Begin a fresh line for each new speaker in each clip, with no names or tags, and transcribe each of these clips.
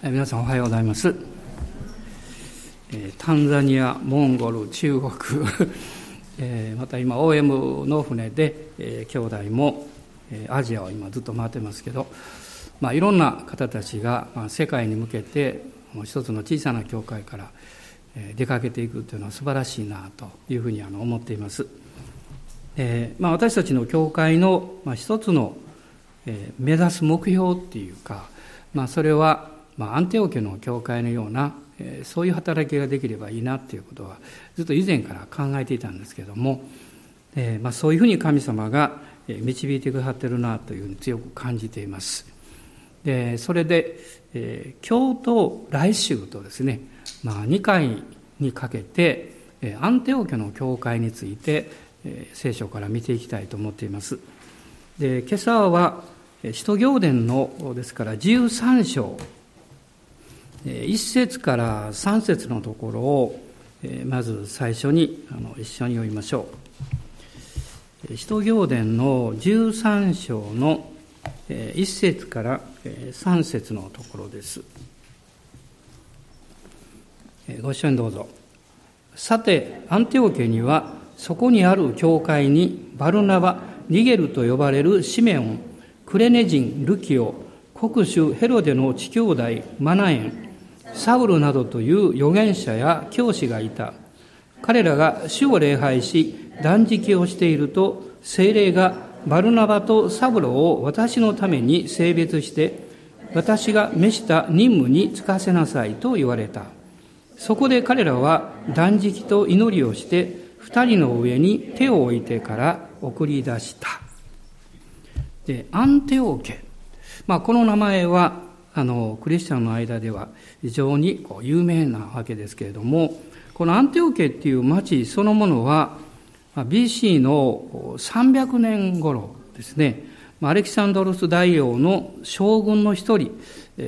皆さんおはようございます。えタンザニア、モンゴル、中国、えまた今 OM の船で、え兄弟も、えアジアを今ずっと回ってますけど、まあ、いろんな方たちが、まあ、世界に向けてもう一つの小さな教会から、え出かけていくというのは素晴らしいなというふうにあの思っています。えまあ、私たちの教会の、まあ、一つの、え目指す目標っていうか、まあ、それはまあ、アンテオ家の教会のような、そういう働きができればいいなっていうことはずっと以前から考えていたんですけれども、えーまあ、そういうふうに神様が導いてくださってるなというふうに強く感じています。でそれで、えー、今日と来週とですね、まあ、2回にかけて、えー、アンテオ家の教会について、えー、聖書から見ていきたいと思っています。で今朝は使徒行伝のですから13章一節から三節のところをまず最初に一緒に読みましょう。使徒行伝の13章の一節から三節のところです。ご一緒にどうぞ。さて、アンテオ家には、そこにある教会にバルナバ、ニゲルと呼ばれるシメオン、クレネ人、ルキオ、国主ヘロデの地兄弟マナエン、サウルなどという預言者や教師がいた。彼らが主を礼拝し、断食をしていると、精霊がバルナバとサブロを私のために性別して、私が召した任務に就かせなさいと言われた。そこで彼らは断食と祈りをして、二人の上に手を置いてから送り出した。で、アンテオ家。まあ、この名前はあのクリスチャンの間では非常にこう有名なわけですけれどもこのアンテオ家っていう町そのものは BC の300年頃ですね。アレキサンドロス大王の将軍の一人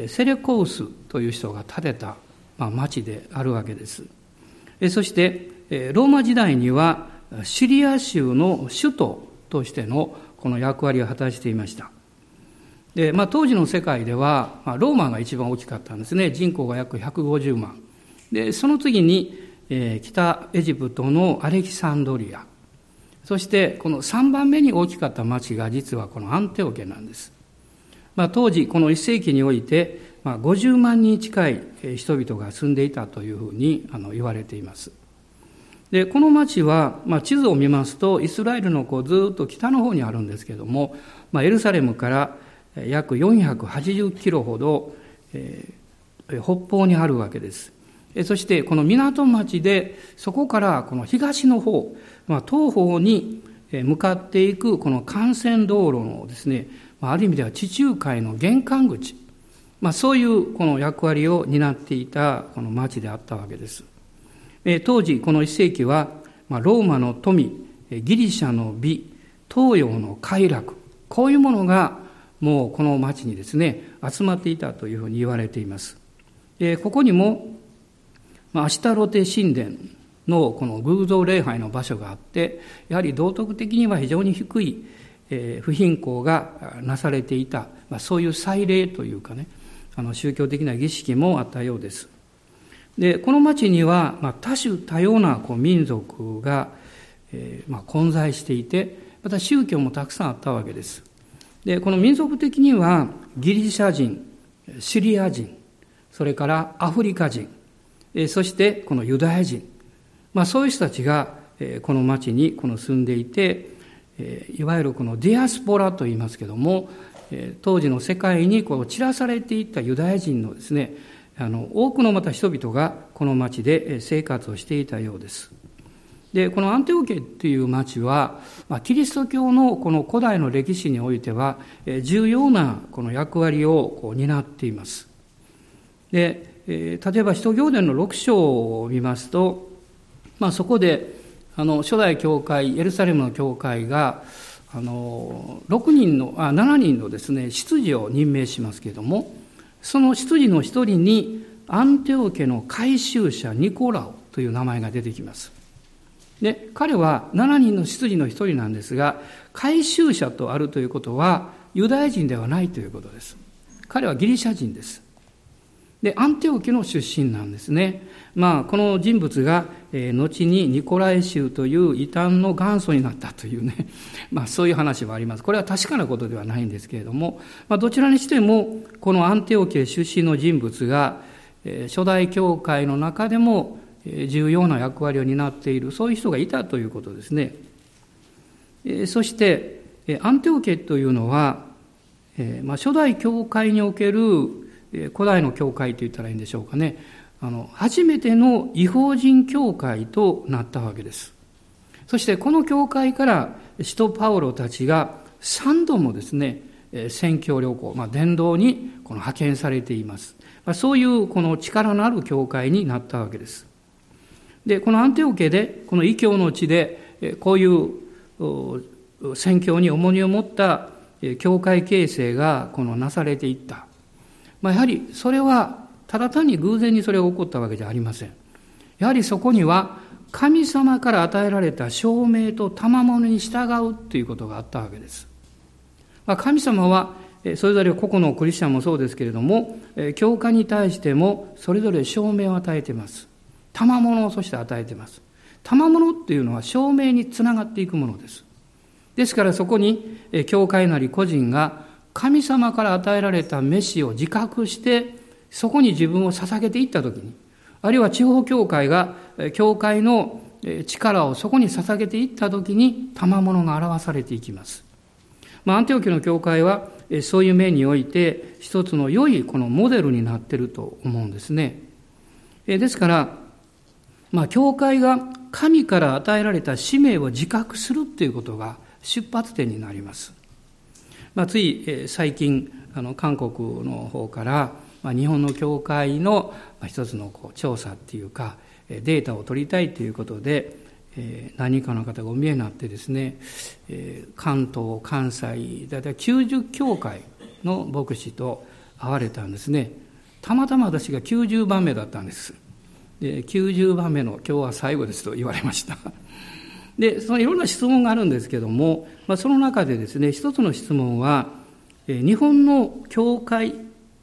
セレコウスという人が建てた町であるわけです。そしてローマ時代にはシリア州の首都としてのこの役割を果たしていました。で、まあ、当時の世界では、まあ、ローマが一番大きかったんですね。人口が約150万。で、その次に、えー、北エジプトのアレキサンドリア。そして、この3番目に大きかった町が実はこのアンテオ家なんです。まあ、当時、この1世紀において、まあ、50万人近い人々が住んでいたというふうにあの言われています。で、この町は、まあ、地図を見ますと、イスラエルのこうずっと北の方にあるんですけども、まあ、エルサレムから約480キロほど、えー、北方にあるわけです。そしてこの港町でそこからこの東の方、まあ、東方に向かっていくこの幹線道路のですね、ある意味では地中海の玄関口、まあ、そういうこの役割を担っていたこの町であったわけです。当時この一世紀は、まあ、ローマの富、ギリシャの美、東洋の快楽、こういうものがもうこの町にですね、集まっていたというふうに言われています。でここにも、まあ、アシタロテ神殿のこの偶像礼拝の場所があって、やはり道徳的には非常に低い、えー、不貧困がなされていた、まあ、そういう祭礼というかね、あの宗教的な儀式もあったようです。で、この町には、まあ、多種多様なこう民族が、えーまあ、混在していて、また宗教もたくさんあったわけです。で、この民族的にはギリシャ人、シリア人、それからアフリカ人、そしてこのユダヤ人、まあそういう人たちがこの町にこの住んでいて、いわゆるこのディアスポラと言いますけども、当時の世界にこう散らされていったユダヤ人のですね、あの多くのまた人々がこの町で生活をしていたようです。で、このアンテオケっていう町は、まあ、キリスト教のこの古代の歴史においては、重要なこの役割をこう担っています。で、例えば、使徒行伝の6章を見ますと、まあ、そこで、あの、初代教会、エルサレムの教会が、あの、6人の、あ、7人のですね、執事を任命しますけれども、その執事の一人に、アンテオ家の改宗者ニコラオという名前が出てきます。で、彼は7人の執事の一人なんですが、回収者とあるということは、ユダヤ人ではないということです。彼はギリシャ人です。で、アンテオ家の出身なんですね。まあ、この人物が、えー、後にニコライ州という異端の元祖になったというね、まあ、そういう話はあります。これは確かなことではないんですけれども、まあ、どちらにしても、このアンテオ家出身の人物が、えー、初代教会の中でも、重要な役割を担っている、そういう人がいたということですね。そして、アンテオ家というのは、まあ、初代教会における古代の教会と言ったらいいんでしょうかね。あの、初めての違法人教会となったわけです。そしてこの教会から使徒パウロたちが3度もですね、宣教旅行、まあ、伝道にこの派遣されています。まあ、そういうこの力のある教会になったわけです。で、このアンテオ家で、この異教の地で、こういう宣教に重荷を持った教会形成がこのなされていった。まあ、やはりそれはただ単に偶然にそれが起こったわけじゃありません。やはりそこには神様から与えられた証明と賜物に従うということがあったわけです。まあ、神様はそれぞれ個々のクリスチャンもそうですけれども、教会に対してもそれぞれ証明を与えています。賜物をそして与えています。賜物っていうのは証明につながっていくものです。ですからそこに、教会なり個人が神様から与えられた飯を自覚して、そこに自分を捧げていったときに、あるいは地方教会が、教会の力をそこに捧げていったときに、賜物が表されていきます。まあ、アンテオキの教会は、そういう面において、一つの良いこのモデルになっていると思うんですね。ですから、まあ、教会が神から与えられた使命を自覚するっていうことが出発点になります。まあ、つい、最近あの韓国の方から、まあ、日本の教会の、まあ、一つのこう調査っていうかデータを取りたいということで、えー、何かの方がお見えになってですね、えー、関東関西だいい90教会の牧師と会われたんですねたまたま私が90番目だったんですで90番目の今日は最後ですと言われましたで、そのいろんな質問があるんですけども、まあ、その中でですね、一つの質問は、日本の教会、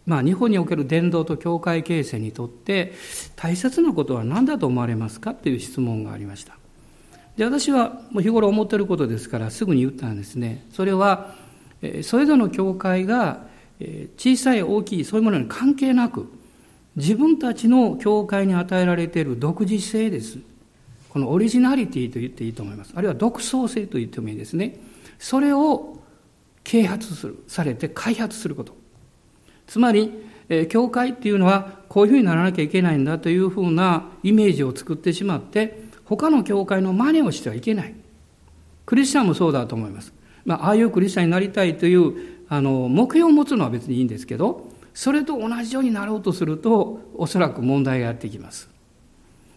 まあ、日本における伝道と教会形成にとって大切なことは何だと思われますか？っていう質問がありました。で、私はもう日頃思っていることですからすぐに言ったんですね。それは、それぞれの教会が小さい大きいそういうものに関係なく自分たちの教会に与えられている独自性です。このオリジナリティと言っていいと思います。あるいは独創性と言ってもいいですね。それを啓発する、されて開発すること。つまり、えー、教会っていうのはこういうふうにならなきゃいけないんだというふうなイメージを作ってしまって、他の教会の真似をしてはいけない。クリスチャンもそうだと思います。まあ、ああいうクリスチャンになりたいという、あの、目標を持つのは別にいいんですけど、それと同じようになろうとすると、おそらく問題がやってきます。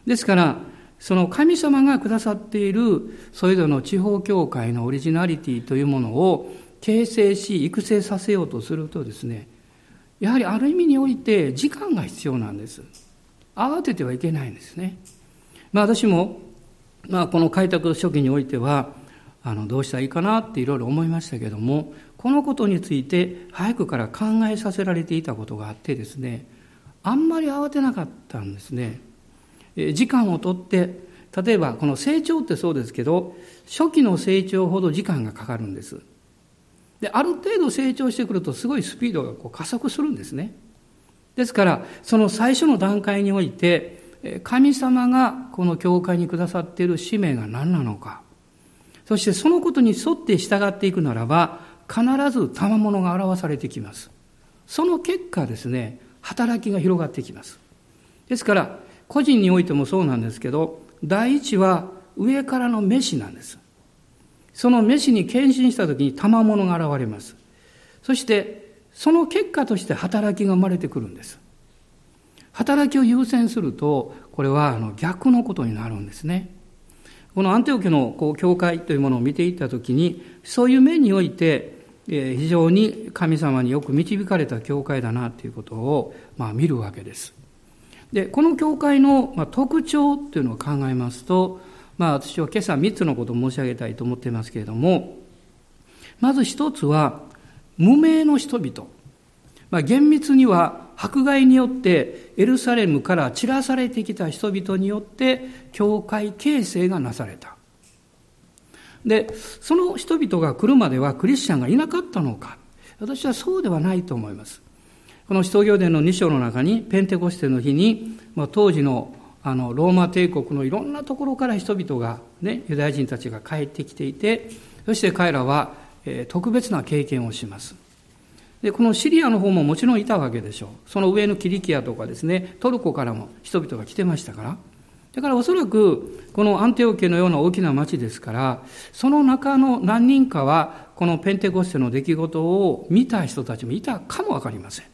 ですから、その神様がくださっているそれぞれの地方教会のオリジナリティというものを形成し育成させようとするとですねやはりある意味において時間が必要なんです慌ててはいけないんですねまあ私も、まあ、この開拓初期においてはあのどうしたらいいかなっていろいろ思いましたけどもこのことについて早くから考えさせられていたことがあってですねあんまり慌てなかったんですね。時間をとって例えばこの成長ってそうですけど初期の成長ほど時間がかかるんです。である程度成長してくるとすごいスピードがこう加速するんですね。ですからその最初の段階において神様がこの教会にくださっている使命が何なのか。そしてそのことに沿って従っていくならば必ず賜物が表されてきますその結果ですね働きが広がってきますですから個人においてもそうなんですけど、第一は上からの飯なんです。その飯に献身した時に賜物が現れます。そして、その結果として働きが生まれてくるんです。働きを優先すると、これはあの逆のことになるんですね。このアンテオ家のこう教会というものを見ていったときに、そういう面において、え非常に神様によく導かれた教会だなということを、まあ、見るわけです。で、この教会の、ま特徴っていうのを考えますと、まあ私は今朝3つのことを申し上げたいと思っていますけれども、まず一つは、無名の人々。まあ、厳密には迫害によってエルサレムから散らされてきた人々によって教会形成がなされた。で、その人々が来るまではクリスチャンがいなかったのか。私はそうではないと思います。この使徒行伝の2章の中に、ペンテコステの日に、まあ、当時のあのローマ帝国のいろんなところから人々が、ね、ユダヤ人たちが帰ってきていて、そして彼らは、えー、特別な経験をします。で、このシリアの方ももちろんいたわけでしょう。その上のキリキアとかですね、トルコからも人々が来てましたから。だからおそらく、このアンテオ家のような大きな町ですから、その中の何人かは、このペンテコステの出来事を見た人たちもいたかもわかりません。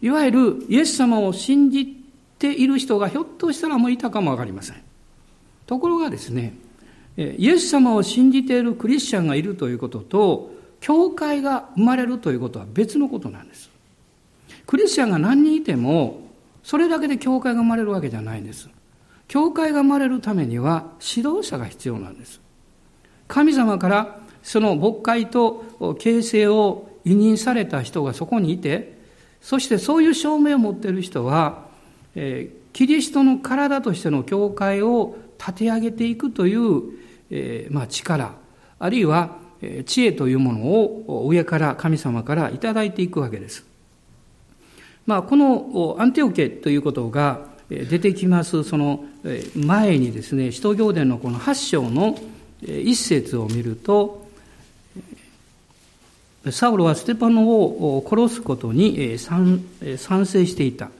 いわゆるイエス様を信じている人がひょっとしたらもういたかもわかりません。ところがですね、イエス様を信じているクリスチャンがいるということと、教会が生まれるということは別のことなんです。クリスチャンが何人いても、それだけで教会が生まれるわけじゃないんです。教会が生まれるためには指導者が必要なんです。神様からその牧会と形成を委任された人がそこにいて、そしてそういう証明を持っている人は、えー、キリストの体としての教会を立て上げていくという、えー、まあ、力、あるいは知恵というものを上から神様からいいていくわけです。まあ、このアンテオケということが出てきますその前にですね使徒行伝のこの8章の一節を見るとサウロはステパノを殺すことに賛成していた、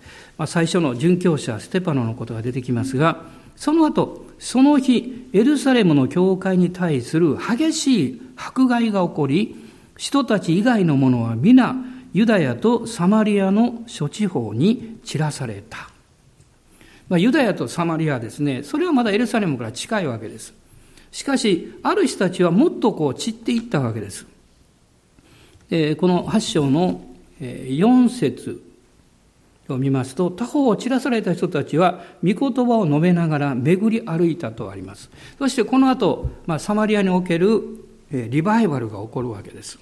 最初の殉教者ステパノのことが出てきますがその後その日エルサレムの教会に対する激しい迫害が起こり人たち以外の者は皆ユダヤとサマリアの諸地方に散らされた。まあ、ユダヤとサマリアですね、それはまだエルサレムから近いわけです。しかし、ある人たちはもっとこう散っていったわけです。えー、この8章の4節を見ますと、他方を散らされた人たちは、御言葉を述べながら巡り歩いたとあります。そしてこの後、まあ、サマリアにおけるリバイバルが起こるわけです。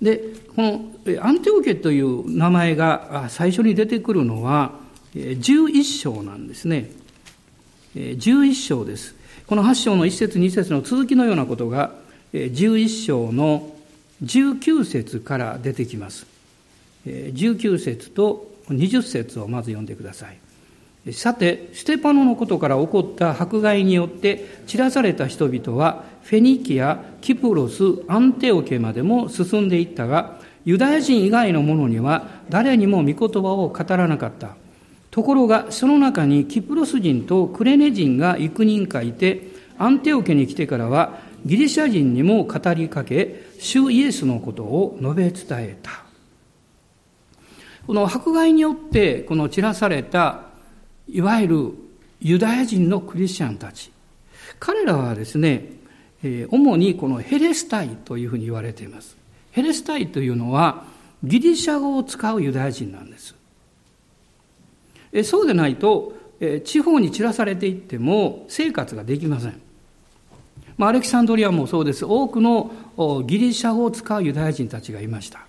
で、このアンテオケという名前が最初に出てくるのは、11章なんですね。11章です。この8章の1節2節の続きのようなことが、11章の19節から出てきます。19節と20節をまず読んでください。さて、ステパノのことから起こった迫害によって散らされた人々は、フェニキア、キプロス、アンテオケまでも進んでいったが、ユダヤ人以外の者には誰にも御言葉を語らなかった。ところが、その中にキプロス人とクレネ人が幾人かいて、アンテオ家に来てからは、ギリシャ人にも語りかけ、主イエスのことを述べ伝えた。この迫害によって、この散らされた、いわゆるユダヤ人のクリスチャンたち。彼らはですね、主にこのヘレスタイというふうに言われています。ヘレスタイというのは、ギリシャ語を使うユダヤ人なんです。そうでないと、地方に散らされていっても生活ができません。アレキサンドリアもそうです。多くのギリシャ語を使うユダヤ人たちがいました。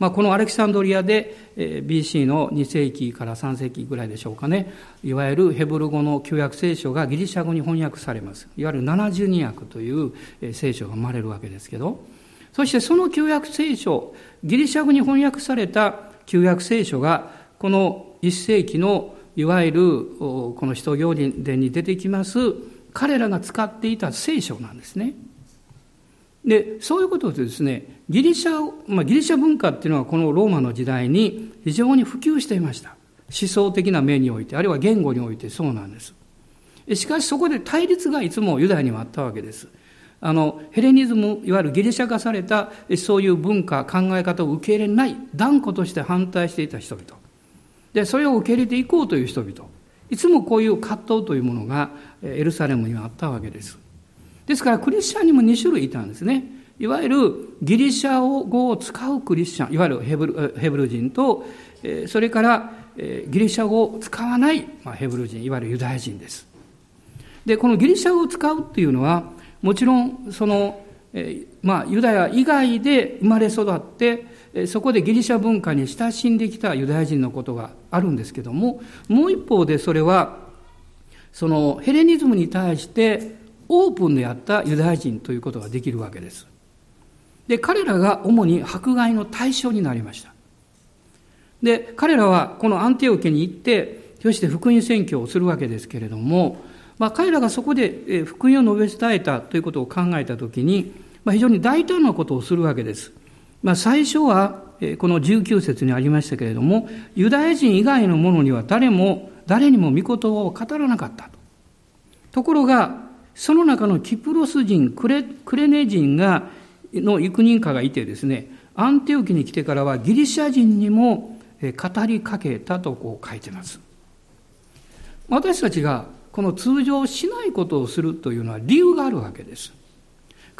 まあ、このアレキサンドリアで BC の2世紀から3世紀ぐらいでしょうかね、いわゆるヘブル語の旧約聖書がギリシャ語に翻訳されます。いわゆる72訳という聖書が生まれるわけですけど、そしてその旧約聖書、ギリシャ語に翻訳された旧約聖書が、この1世紀のいわゆるこの使徒行伝に出てきます彼らが使っていた聖書なんですね。で、そういうことでですね、ギリシャ、まあ、ギリシャ文化っていうのはこのローマの時代に非常に普及していました。思想的な面において、あるいは言語においてそうなんです。しかしそこで対立がいつもユダヤにはあったわけです。あの、ヘレニズム、いわゆるギリシャ化されたそういう文化、考え方を受け入れない断固として反対していた人々。で、それを受け入れていこうという人々。いつもこういう葛藤というものがエルサレムにはあったわけです。ですからクリスチャンにも2種類いたんですね。いわゆるギリシャ語を使うクリスチャン、いわゆるヘブルヘブル人と、それからギリシャ語を使わないヘブル人、いわゆるユダヤ人です。で、このギリシャ語を使うっていうのは、もちろんその、まあ、ユダヤ以外で生まれ育って、そこでギリシャ文化に親しんできたユダヤ人のことがあるんですけども、もう一方でそれは、そのヘレニズムに対してオープンであったユダヤ人ということができるわけです。で、彼らが主に迫害の対象になりました。で、彼らはこのアンティオ家に行って、そして福音宣教をするわけですけれども、まあ、彼らがそこで福音を述べ伝えたということを考えたときに、まあ、非常に大胆なことをするわけです。まあ、最初は、この19節にありましたけれども、ユダヤ人以外の者には誰も、誰にも御言葉を語らなかったと。ところが、その中のキプロス人、クレクレネ人が、の幾人かがいてですね、アンテオキに来てからはギリシャ人にも語りかけたとこう書いてます。私たちがこの通常しないことをするというのは理由があるわけです。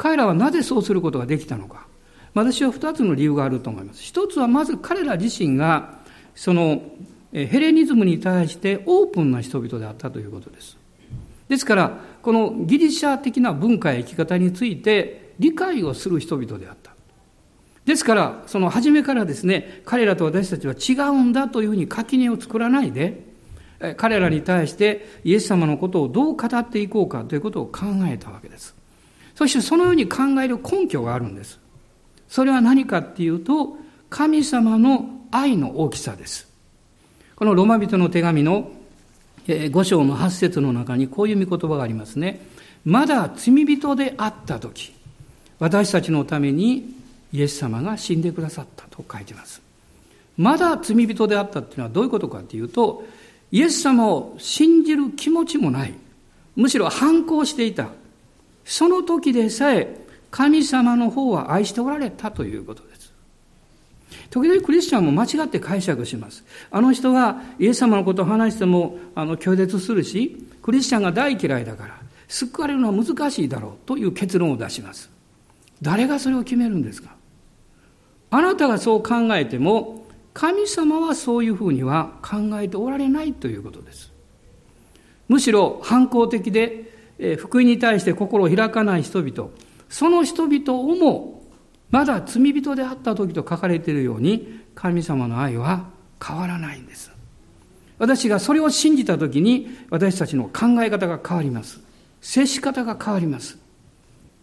彼らはなぜそうすることができたのか。私は二つの理由があると思います。一つはまず彼ら自身が、その、ヘレニズムに対してオープンな人々であったということです。ですから、このギリシャ的な文化や生き方について理解をする人々であった。ですから、その初めからですね、彼らと私たちは違うんだというふうに垣根を作らないで、彼らに対してイエス様のことをどう語っていこうかということを考えたわけです。そしてそのように考える根拠があるんです。それは何かっていうと、神様の愛の大きさです。このロマ人の手紙の5章の8節の中にこういう御言葉がありますね。まだ罪人であった時、私たちのためにイエス様が死んでくださったと書いてます。まだ罪人であったっていうのはどういうことかっていうと、イエス様を信じる気持ちもない。むしろ反抗していた。その時でさえ神様の方は愛しておられたということです。時々クリスチャンも間違って解釈します。あの人はイエス様のことを話してもあの拒絶するし、クリスチャンが大嫌いだから、救われるのは難しいだろうという結論を出します。誰がそれを決めるんですか？あなたがそう考えても、神様はそういうふうには考えておられないということです。むしろ反抗的で、福音に対して心を開かない人々、その人々をも、まだ罪人であった時と書かれているように、神様の愛は変わらないんです。私がそれを信じた時に、私たちの考え方が変わります。接し方が変わります。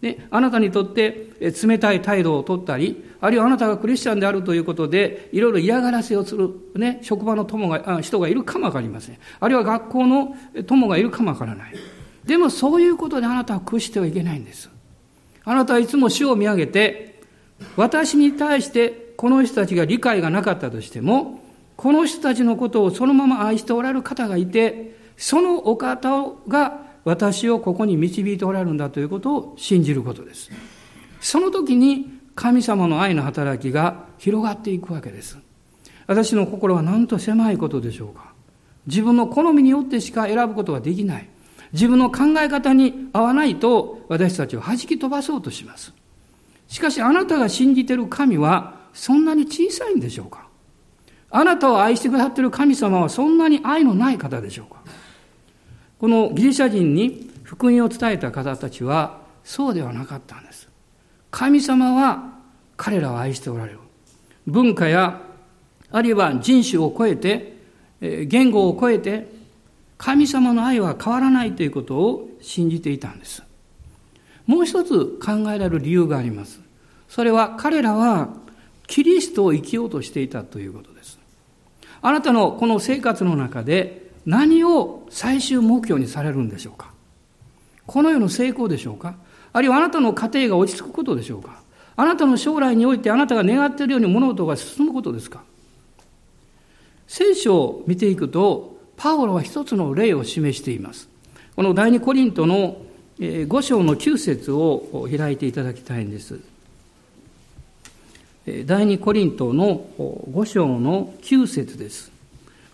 で、あなたにとって冷たい態度をとったり、あるいはあなたがクリスチャンであるということで、いろいろ嫌がらせをする、ね、職場の友が、人がいるかもわかりません。あるいは学校の友がいるかもわからない。でもそういうことであなたは屈してはいけないんです。あなたはいつも主を見上げて、私に対してこの人たちが理解がなかったとしても、この人たちのことをそのまま愛しておられる方がいて、そのお方が私をここに導いておられるんだということを信じることです。その時に神様の愛の働きが広がっていくわけです。私の心はなんと狭いことでしょうか。自分の好みによってしか選ぶことができない。自分の考え方に合わないと私たちを弾き飛ばそうとします。しかしあなたが信じている神はそんなに小さいんでしょうか？あなたを愛してくださっている神様はそんなに愛のない方でしょうか？このギリシャ人に福音を伝えた方たちはそうではなかったんです。神様は彼らを愛しておられる。文化や、あるいは人種を超えて、言語を超えて、神様の愛は変わらないということを信じていたんです。もう一つ考えられる理由があります。それは彼らはキリストを生きようとしていたということです。あなたのこの生活の中で何を最終目標にされるんでしょうか？この世の成功でしょうか？あるいはあなたの家庭が落ち着くことでしょうか？あなたの将来においてあなたが願っているように物事が進むことですか？聖書を見ていくと、パウロは一つの例を示しています。この第二コリントの5章の9節を開いていただきたいんです。第二コリントの5章の9節です。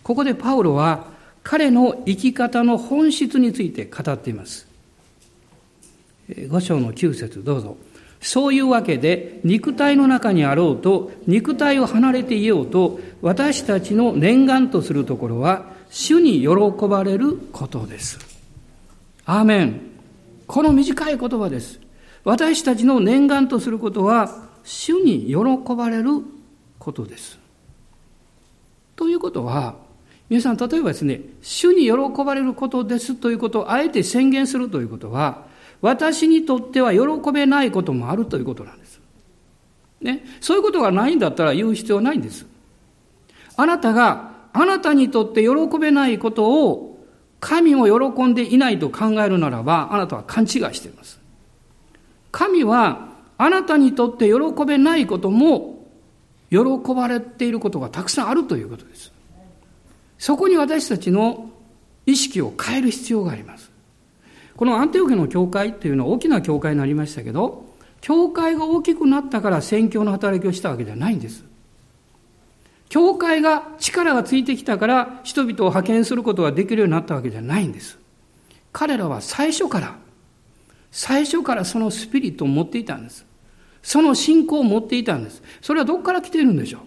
ここでパウロは彼の生き方の本質について語っています。五章の九節どうぞ。そういうわけで、肉体の中にあろうと、肉体を離れていようと、私たちの念願とするところは、主に喜ばれることです。アーメン。この短い言葉です。私たちの念願とすることは、主に喜ばれることです。ということは、皆さん、例えばですね、主に喜ばれることですということをあえて宣言するということは、私にとっては喜べないこともあるということなんです。ね。そういうことがないんだったら言う必要ないんです。あなたが、あなたにとって喜べないことを神も喜んでいないと考えるならば、あなたは勘違いしています。神は、あなたにとって喜べないことも、喜ばれていることがたくさんあるということです。そこに私たちの意識を変える必要があります。このアンテオケの教会っていうのは大きな教会になりましたけど、教会が大きくなったから宣教の働きをしたわけではないんです。教会が力がついてきたから人々を派遣することができるようになったわけじゃないんです。彼らは最初から、最初からそのスピリットを持っていたんです。その信仰を持っていたんです。それはどこから来ているんでしょう？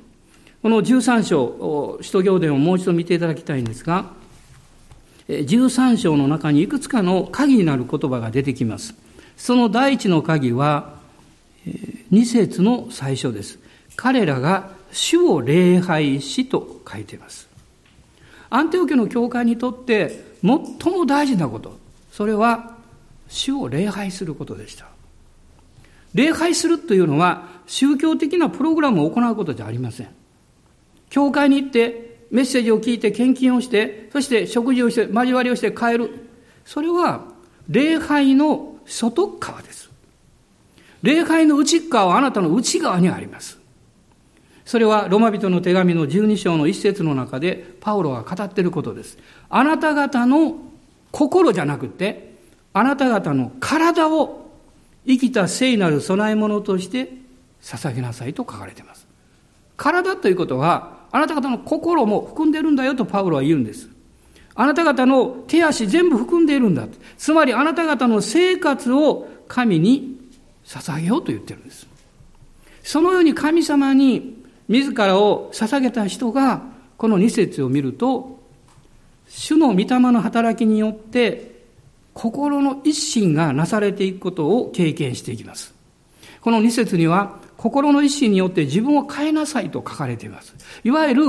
この13章、使徒行伝をもう一度見ていただきたいんですが、13章の中にいくつかの鍵になる言葉が出てきます。その第一の鍵は、二節の最初です。彼らが主を礼拝しと書いています。アンテオ家の教会にとって最も大事なこと、それは主を礼拝することでした。礼拝するというのは宗教的なプログラムを行うことじゃありません。教会に行ってメッセージを聞いて献金をして、そして食事をして、交わりをして帰る。それは礼拝の外側です。礼拝の内側はあなたの内側にあります。それはロマ人の手紙の12章の一節の中でパウロが語っていることです。あなた方の心じゃなくて、あなた方の体を生きた聖なる供え物として捧げなさいと書かれています。体ということは、あなた方の心も含んでるんだよとパウロは言うんです。あなた方の手足全部含んでいるんだ。つまりあなた方の生活を神に捧げようと言ってるんです。そのように神様に自らを捧げた人が、この二節を見ると、主の御霊の働きによって、心の一心がなされていくことを経験していきます。この二節には、心の一心によって自分を変えなさいと書かれています。いわゆる、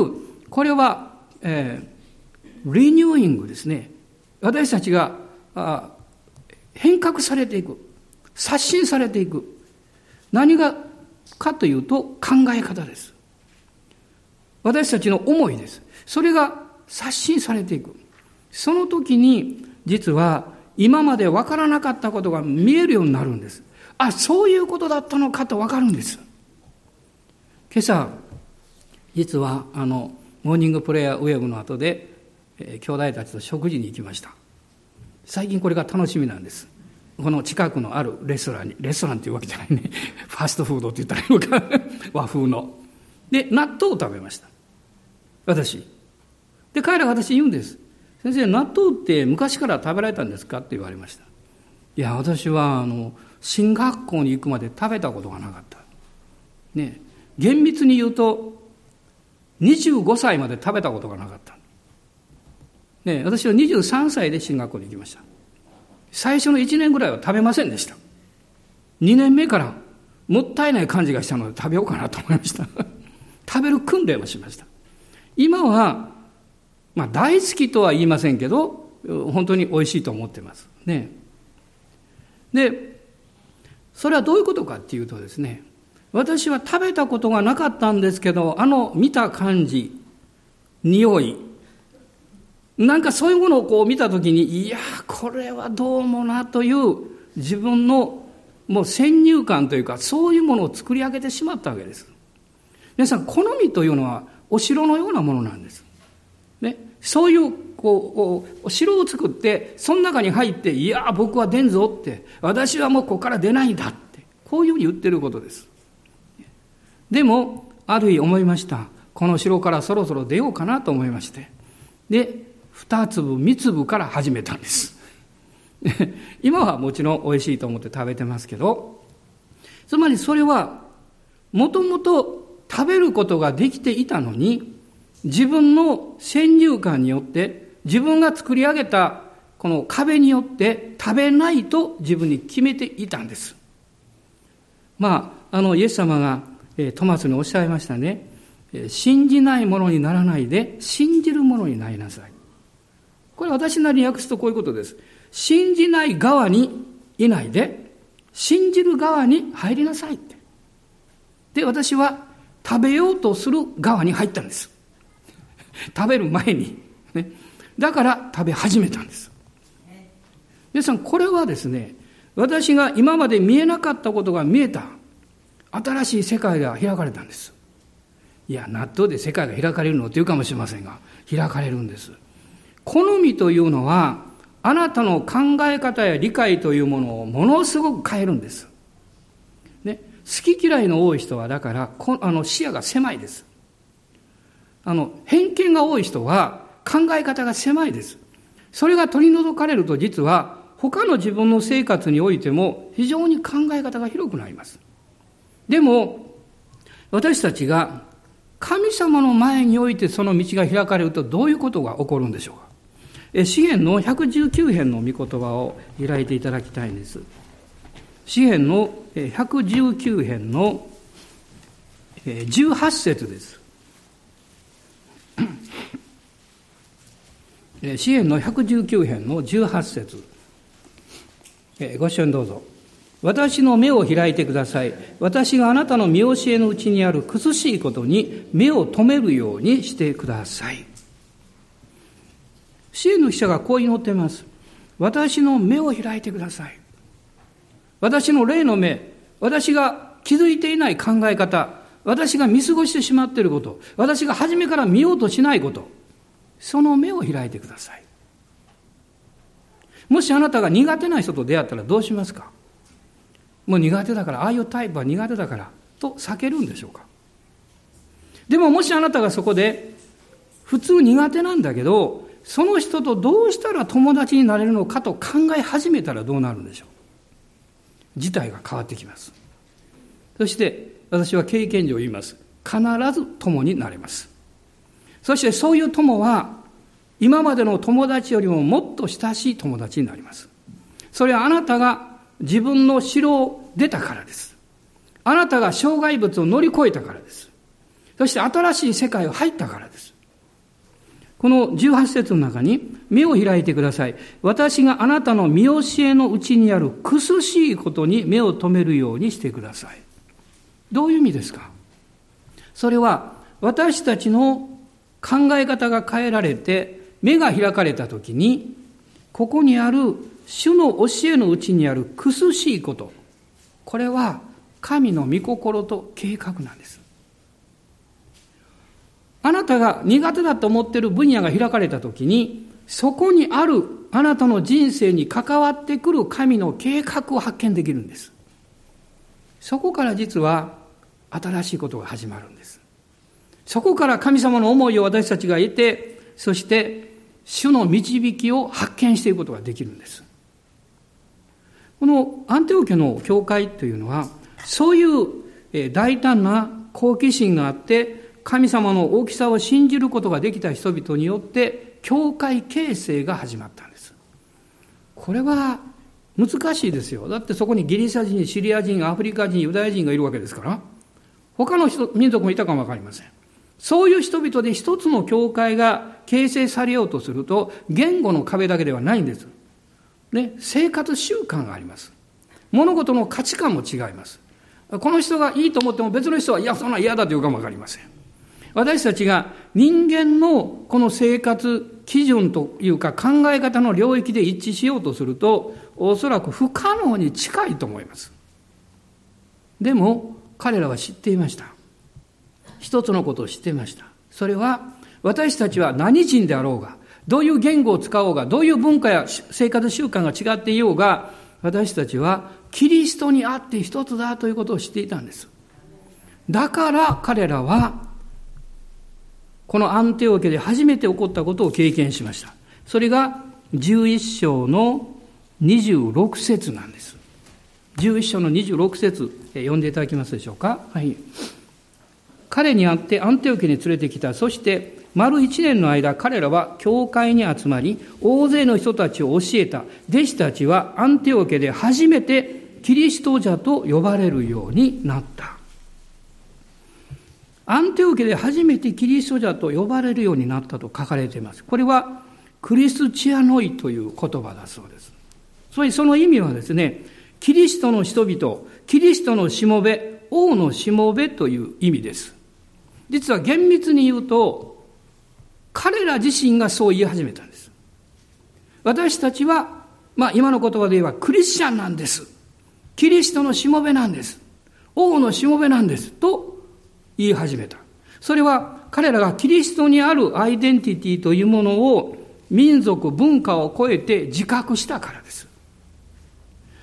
これは、えー、リニューイングですね。私たちがあ変革されていく。刷新されていく。何がかというと考え方です。私たちの思いです。それが刷新されていく。その時に、実は今まで分からなかったことが見えるようになるんです。あ、そういうことだったのかとわかるんです。今朝、実は、あの、モーニングプレイヤーウェブの後で、えー、兄弟たちと食事に行きました。最近これが楽しみなんです。この近くのあるレストランに、レストランっていうわけじゃないね。ファストフードって言ったらいいのか。和風の。で、納豆を食べました。私。で、彼らが私言うんです。先生、納豆って昔から食べられたんですかって言われました。いや、私は、あの、進学校に行くまで食べたことがなかった。ね。厳密に言うと、25歳まで食べたことがなかった。ね。私は23歳で進学校に行きました。最初の1年ぐらいは食べませんでした。2年目からもったいない感じがしたので食べようかなと思いました。食べる訓練をしました。今は、まあ大好きとは言いませんけど、本当に美味しいと思ってます。ね。で、それはどういうことかっていうとですね、私は食べたことがなかったんですけど、あの見た感じ、匂い、なんかそういうものをこう見たときに、いや、これはどうもなという自分のもう先入観というか、そういうものを作り上げてしまったわけです。皆さん、好みというのはお城のようなものなんです。ね。そういうこう、お城を作って、その中に入って、いや、僕は出んぞって、私はもうここから出ないんだって、こういうふうに言ってることです。でも、ある日思いました。この城からそろそろ出ようかなと思いまして。で、二粒、三粒から始めたんです。今はもちろん美味しいと思って食べてますけど、つまりそれは、もともと食べることができていたのに、自分の先入観によって自分が作り上げたこの壁によって食べないと自分に決めていたんです。まあ、あの、イエス様が、えトマスにおっしゃいましたね。信じないものにならないで、信じるものになりなさい。これ私なりに訳すとこういうことです。信じない側にいないで、信じる側に入りなさいって。で、私は食べようとする側に入ったんです。食べる前に。ね、だから食べ始めたんです。皆さん、これはですね、私が今まで見えなかったことが見えた、新しい世界が開かれたんです。いや、納豆で世界が開かれるのって言うかもしれませんが、開かれるんです。好みというのは、あなたの考え方や理解というものをものすごく変えるんです。好き嫌いの多い人は、だから、あの視野が狭いです。あの、偏見が多い人は考え方が狭いです。それが取り除かれると実は他の自分の生活においても非常に考え方が広くなります。でも、私たちが神様の前においてその道が開かれるとどういうことが起こるんでしょうか。え詩篇の119編の御言葉を開いていただきたいんです。詩篇の119編の18節です。詩篇の119編の18節ご視聴どうぞ。私の目を開いてください。私があなたの見教えのうちにある苦しいことに目を留めるようにしてください。支援の記者がこう祈っています。私の目を開いてください。私の霊の目、私が気づいていない考え方、私が見過ごしてしまっていること、私が初めから見ようとしないこと、その目を開いてください。もしあなたが苦手な人と出会ったらどうしますか？もう苦手だから、ああいうタイプは苦手だから、と避けるんでしょうか？でももしあなたがそこで、普通苦手なんだけど、その人とどうしたら友達になれるのかと考え始めたらどうなるんでしょう？事態が変わってきます。そして私は経験上言います。必ず友になれます。そしてそういう友は、今までの友達よりももっと親しい友達になります。それはあなたが自分の城を出たからです。あなたが障害物を乗り越えたからです。そして新しい世界を入ったからです。この18節の中に、目を開いてください。私があなたの見教えのうちにある苦しいことに目を留めるようにしてください。どういう意味ですか？それは、私たちの考え方が変えられて、目が開かれたときに、ここにある主の教えのうちにある苦しいこと、これは神の御心と計画なんです。あなたが苦手だと思っている分野が開かれたときに、そこにあるあなたの人生に関わってくる神の計画を発見できるんです。そこから実は新しいことが始まるんです。そこから神様の思いを私たちが得て、そして主の導きを発見していくことができるんです。このアンテオ家の教会というのは、そういう大胆な好奇心があって、神様の大きさを信じることができた人々によって、教会形成が始まったんです。これは難しいですよ。だってそこにギリシャ人、シリア人、アフリカ人、ユダヤ人がいるわけですから。他の人、民族もいたかもわかりません。そういう人々で一つの教会が形成されようとすると、言語の壁だけではないんです。ね、生活習慣があります。物事の価値観も違います。この人がいいと思っても別の人は、いや、そんな嫌だというかもわかりません。私たちが人間のこの生活基準というか考え方の領域で一致しようとすると、おそらく不可能に近いと思います。でも、彼らは知っていました。一つのことを知っていました。それは、私たちは何人であろうが、どういう言語を使おうが、どういう文化や生活習慣が違っていようが、私たちはキリストにあって一つだということを知っていたんです。だから彼らは、このアンテオ家で初めて起こったことを経験しました。それが11章の26節なんです。11章の26節読んでいただけますでしょうか？はい。彼に会ってアンテオ家に連れてきた。そして、丸一年の間、彼らは教会に集まり、大勢の人たちを教えた。弟子たちはアンテオ家で初めてキリスト者と呼ばれるようになった。アンテオケで初めてキリスト者と呼ばれるようになったと書かれています。これはクリスチアノイという言葉だそうです。それその意味はですね、キリストの人々、キリストのしもべ、王のしもべという意味です。実は厳密に言うと、彼ら自身がそう言い始めたんです。私たちは、まあ今の言葉で言えばクリスチャンなんです。キリストのしもべなんです。王のしもべなんです。と言い始めた。それは彼らがキリストにあるアイデンティティというものを民族、文化を超えて自覚したからです。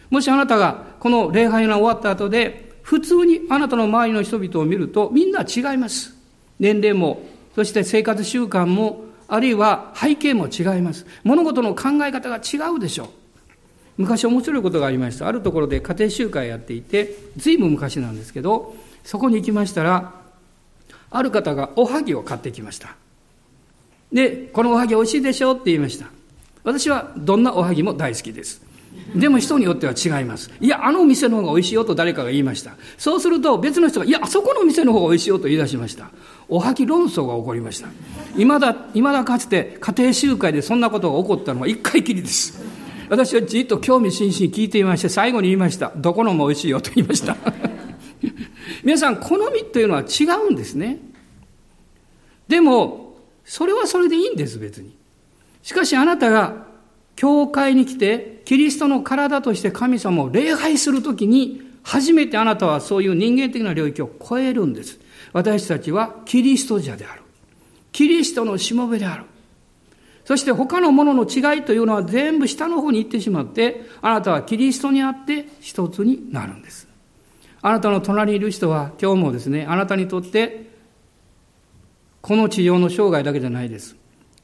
もしあなたがこの礼拝が終わった後で、普通にあなたの周りの人々を見るとみんな違います。年齢も、そして生活習慣も、あるいは背景も違います。物事の考え方が違うでしょう。昔面白いことがありました。あるところで家庭集会やっていて、ずいぶん昔なんですけど、そこに行きましたら、ある方がおはぎを買ってきました。で、このおはぎ美味しいでしょって言いました。私はどんなおはぎも大好きです。でも人によっては違います。いや、あの店の方が美味しいよと誰かが言いました。そうすると別の人が、いや、あそこの店の方が美味しいよと言い出しました。おはぎ論争が起こりました。未だ、未だかつて家庭集会でそんなことが起こったのは一回きりです。私はじっと興味津々聞いていまして、最後に言いました。どこのも美味しいよと言いました。皆さん、好みというのは違うんですね。でも、それはそれでいいんです、別に。しかしあなたが教会に来て、キリストの体として神様を礼拝するときに、初めてあなたはそういう人間的な領域を超えるんです。私たちはキリスト者である。キリストのしもべである。そして他のものの違いというのは全部下の方に行ってしまって、あなたはキリストにあって一つになるんです。あなたの隣にいる人は今日もですね、あなたにとってこの地上の生涯だけじゃないです。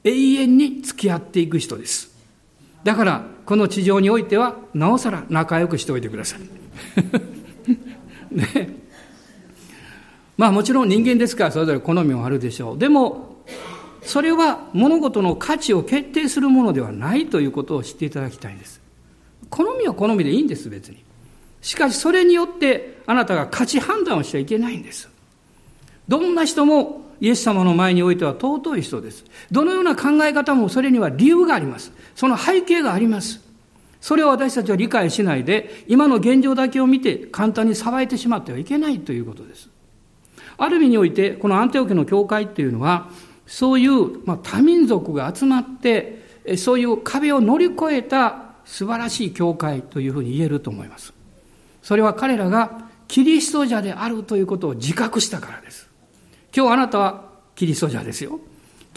永遠に付き合っていく人です。だから、この地上においては、なおさら仲良くしておいてください。ね。まあもちろん人間ですからそれぞれ好みもあるでしょう。でも、それは物事の価値を決定するものではないということを知っていただきたいんです。好みは好みでいいんです、別に。しかしそれによってあなたが価値判断をしちゃいけないんです。どんな人もイエス様の前においては尊い人です。どのような考え方もそれには理由があります。その背景があります。それを私たちは理解しないで、今の現状だけを見て簡単に裁いてしまってはいけないということです。ある意味において、このアンテオ家の教会っていうのは、そういう、多民族が集まって、そういう壁を乗り越えた素晴らしい教会というふうに言えると思います。それは彼らがキリスト者であるということを自覚したからです。今日あなたはキリスト者ですよ。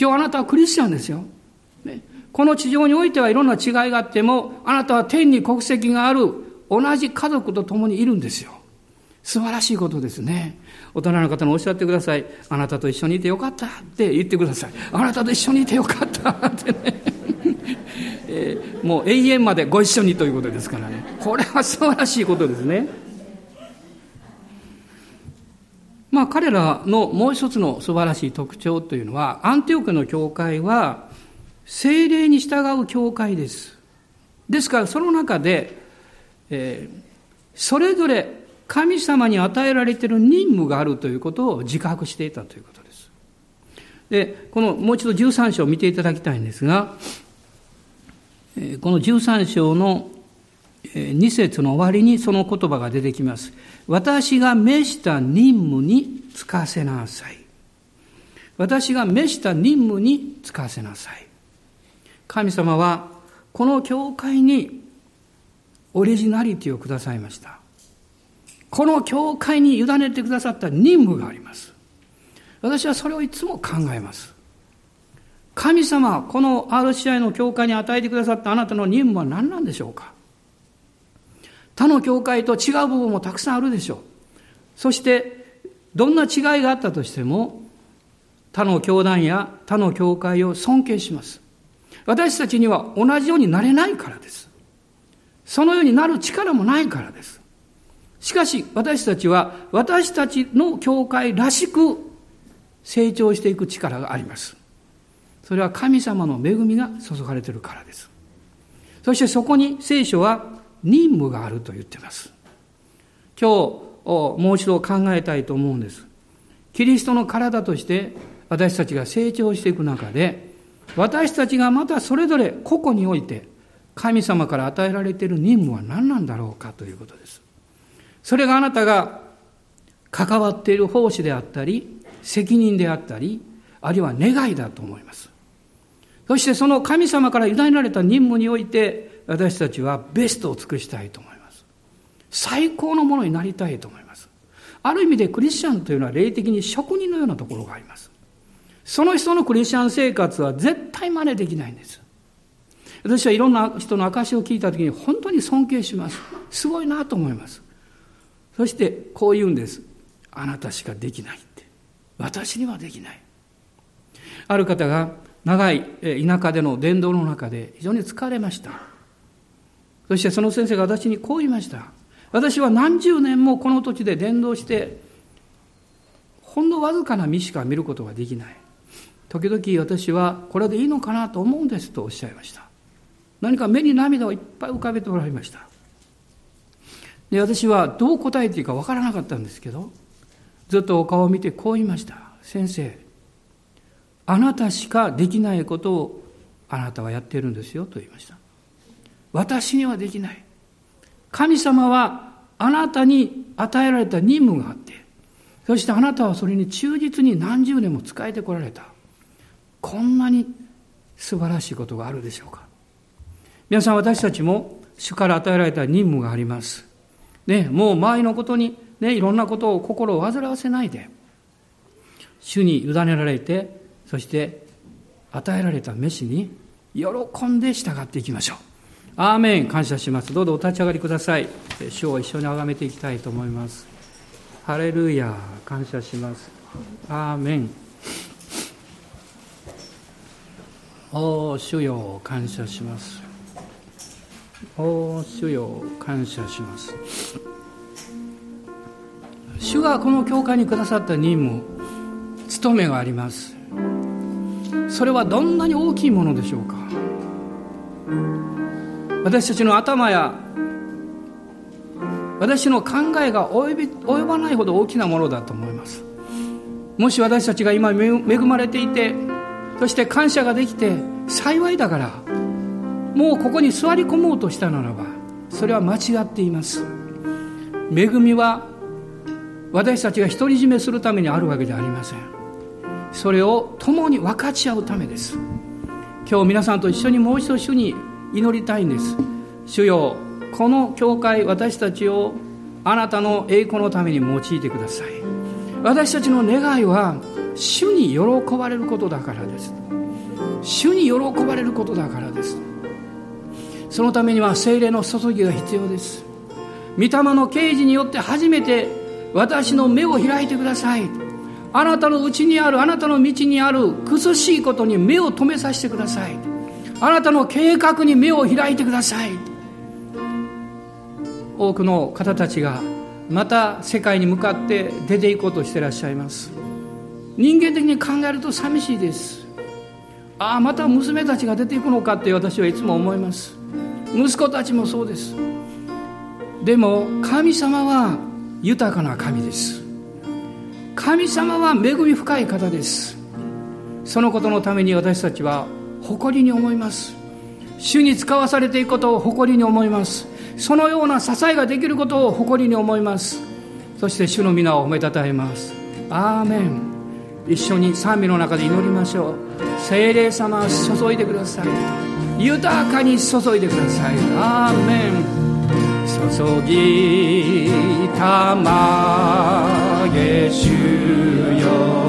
今日あなたはクリスチャンですよ。ね、この地上においてはいろんな違いがあっても、あなたは天に国籍がある同じ家族と共にいるんですよ。素晴らしいことですね。大人の方におっしゃってください。あなたと一緒にいてよかったって言ってください。あなたと一緒にいてよかったってね。えー、もう永遠までご一緒にということですからね。これは素晴らしいことですね。まあ彼らのもう一つの素晴らしい特徴というのは、アンティオクの教会は、精霊に従う教会です。ですからその中で、えー、それぞれ神様に与えられている任務があるということを自覚していたということです。で、このもう一度13章を見ていただきたいんですが、この13章の2節の終わりにその言葉が出てきます。私が召した任務に就かせなさい。私が召した任務に就かせなさい。神様はこの教会にオリジナリティをくださいました。この教会に委ねてくださった任務があります。私はそれをいつも考えます。神様、この RCI の教会に与えてくださったあなたの任務は何なんでしょうか？他の教会と違う部分もたくさんあるでしょう。そして、どんな違いがあったとしても、他の教団や他の教会を尊敬します。私たちには同じようになれないからです。そのようになる力もないからです。しかし、私たちは私たちの教会らしく成長していく力があります。それは神様の恵みが注がれているからです。そしてそこに聖書は任務があると言ってます。今日、もう一度考えたいと思うんです。キリストの体として私たちが成長していく中で、私たちがまたそれぞれ個々において、神様から与えられている任務は何なんだろうかということです。それがあなたが関わっている奉仕であったり、責任であったり、あるいは願いだと思います。そしてその神様から委ねられた任務において、私たちはベストを尽くしたいと思います。最高のものになりたいと思います。ある意味でクリスチャンというのは霊的に職人のようなところがあります。その人のクリスチャン生活は絶対真似できないんです。私はいろんな人の証を聞いた時に本当に尊敬します。すごいなと思います。そしてこう言うんです。あなたしかできないって。私にはできない。ある方が長い田舎での伝道の中で非常に疲れました。そしてその先生が私にこう言いました。私は何十年もこの土地で伝道して、ほんのわずかな実しか見ることができない。時々私はこれでいいのかなと思うんですとおっしゃいました。何か目に涙をいっぱい浮かべておられました。で、私はどう答えていいかわからなかったんですけど、ずっとお顔を見てこう言いました。先生、あなたしかできないことをあなたはやっているんですよと言いました。私にはできない。神様はあなたに与えられた任務があって、そしてあなたはそれに忠実に何十年も仕えてこられた。こんなに素晴らしいことがあるでしょうか。皆さん私たちも主から与えられた任務があります。ね、もう周りのことに、ね、いろんなことを心を煩わせないで、主に委ねられて、そして与えられた飯に喜んで従っていきましょう。アーメン感謝します。どうぞお立ち上がりください。主を一緒に崇めていきたいと思います。ハレルヤ感謝します。アーメン。おお、主よ感謝します。お主よ感謝します主がこの教会にくださった任務務めがありますそれはどんなに大きいものでしょうか私たちの頭や私の考えが及び及ばないほど大きなものだと思います。もし私たちが今恵まれていてそして感謝ができて幸いだからもうここに座り込もうとしたならばそれは間違っています。恵みは私たちが独り占めするためにあるわけではありません。それを共に分かち合うためです。今日皆さんと一緒にもう一度主に祈りたいんです。主よこの教会私たちをあなたの栄光のために用いてください。私たちの願いは主に喜ばれることだからです。主に喜ばれることだからです。そのためには精霊の注ぎが必要です。御霊の啓示によって初めて私の目を開いてください。あなたのうちにあるあなたの道にある苦しいことに目を留めさせてください。あなたの計画に目を開いてください。多くの方たちがまた世界に向かって出ていこうとしていらっしゃいます。人間的に考えると寂しいです。ああまた娘たちが出ていくのかって私はいつも思います。息子たちもそうです。でも神様は豊かな神です。神様は恵み深い方です。そのことのために私たちは誇りに思います。主に使わされていくことを誇りに思います。そのような支えができることを誇りに思います。そして主の皆を褒めたたえます。アーメン。一緒に賛美の中で祈りましょう。精霊様注いでください。豊かに注いでください。アーメン。注ぎたまげ主よ。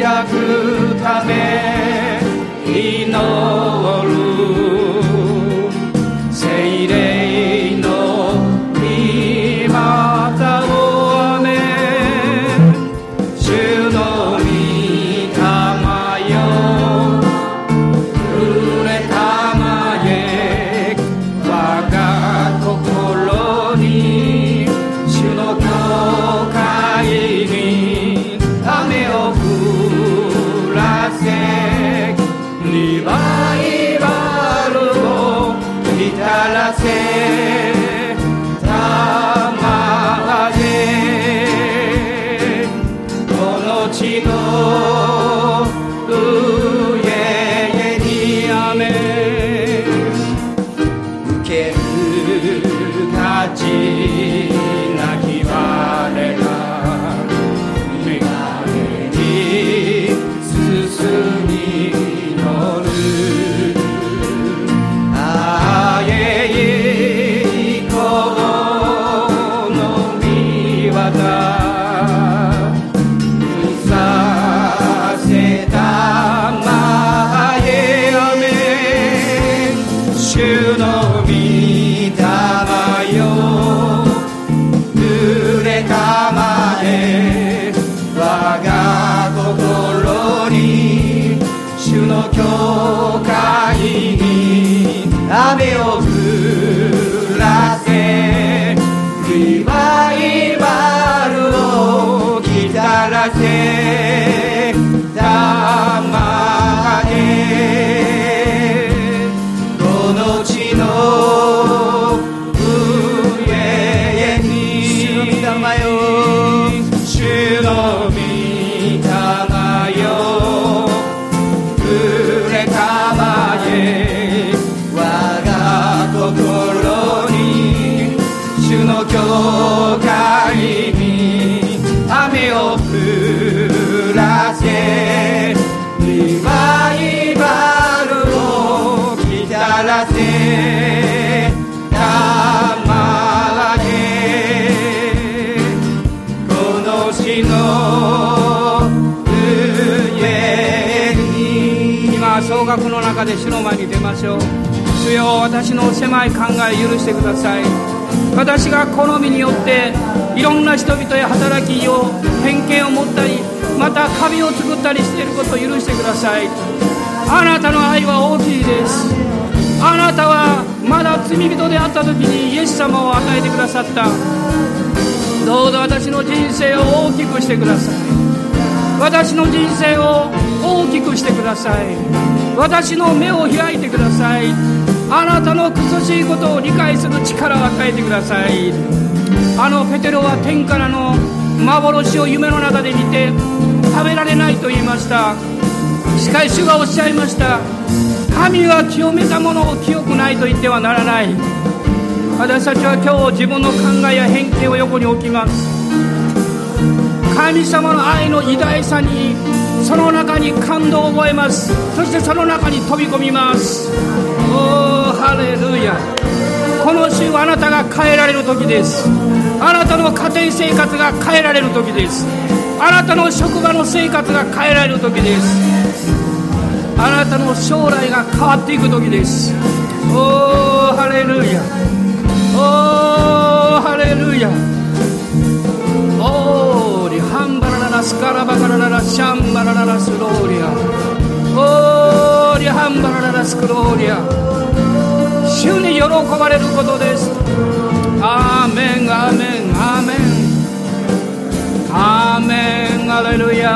開く
この上に
今総額の中で主の前に出ましょう。主よ私の狭い考え許してください。私が好みによっていろんな人々や働きを偏見を持ったりまた壁を作ったりしていることを許してください。あなたの愛は大きいです。あなたはまだ罪人であった時にイエス様を与えてくださった。どうぞ私の人生を大きくしてください。私の人生を大きくしてください。私の目を開いてください。あなたの苦しいことを理解する力を与えてください。あのペテロは天からの幻を夢の中で見て食べられないと言いました。しかし主がおっしゃいました。神は清めたものを清くないと言ってはならない。私たちは今日自分の考えや偏見を横に置きます。神様の愛の偉大さにその中に感動を覚えます。そしてその中に飛び込みます。おーハレルヤ。この週あなたが変えられる時です。あなたの家庭生活が変えられる時です。あなたの職場の生活が変えられる時です。あなたの将来が変わっていく時です。おーハレルヤ。おーハレルヤオーリハンバラララスカラバカラララシャンバラララスローリアオーリハンバラララスクローリア主に喜ばれることです.アーメンアーメンアーメンアーメンアレルヤ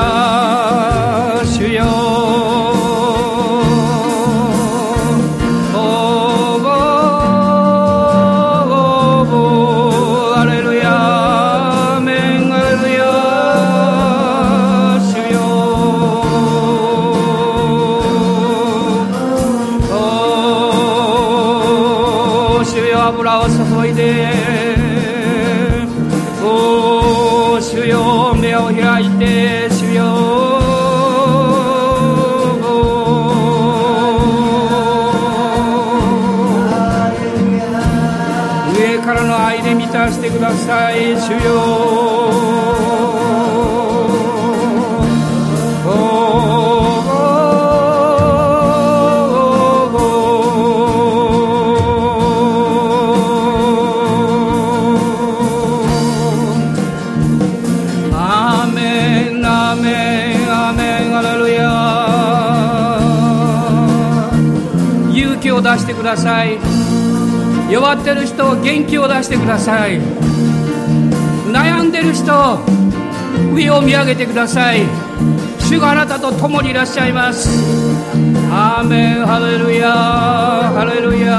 ださい。弱ってる人元気を出してください。悩んでる人上を見上げてください。主があなたと共にいらっしゃいます。アーメン。ハレルヤハレルヤ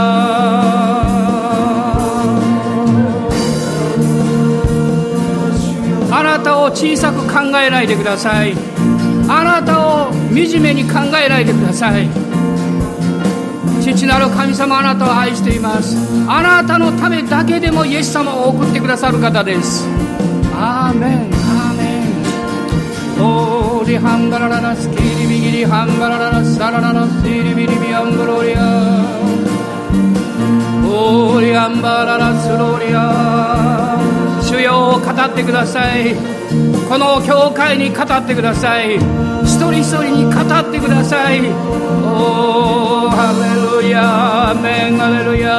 あなたを小さく考えないでください。あなたを惨めに考えないでください。父なる神様あなたを愛しています。あなたのためだけでもイエス様を送ってくださる方です。アーメン。アーメン。オーリハンバラララスキリビギリハンバラララスララララスリビリビアングロリア。オーリアンバララスロリア。主よ語ってください。この教会に語ってください。一人一人に語ってください。おーハレルヤーメンハレルヤ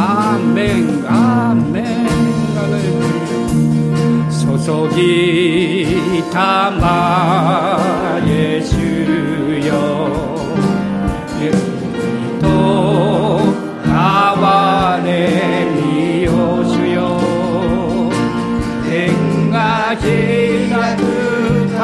アーメンアーメンハレルヤ注ぎた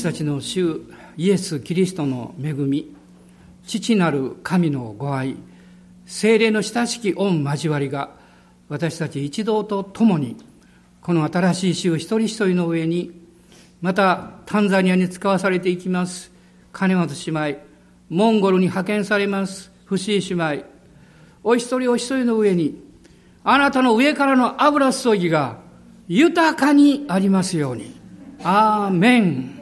私たちの主イエス・キリストの恵み父なる神のご愛精霊の親しき御交わりが私たち一同と共にこの新しい州一人一人の上にまたタンザニアに使わされていきます金本姉妹モンゴルに派遣されます不思議姉妹お一人お一人の上にあなたの上からの油注ぎが豊かにありますように。アーメン。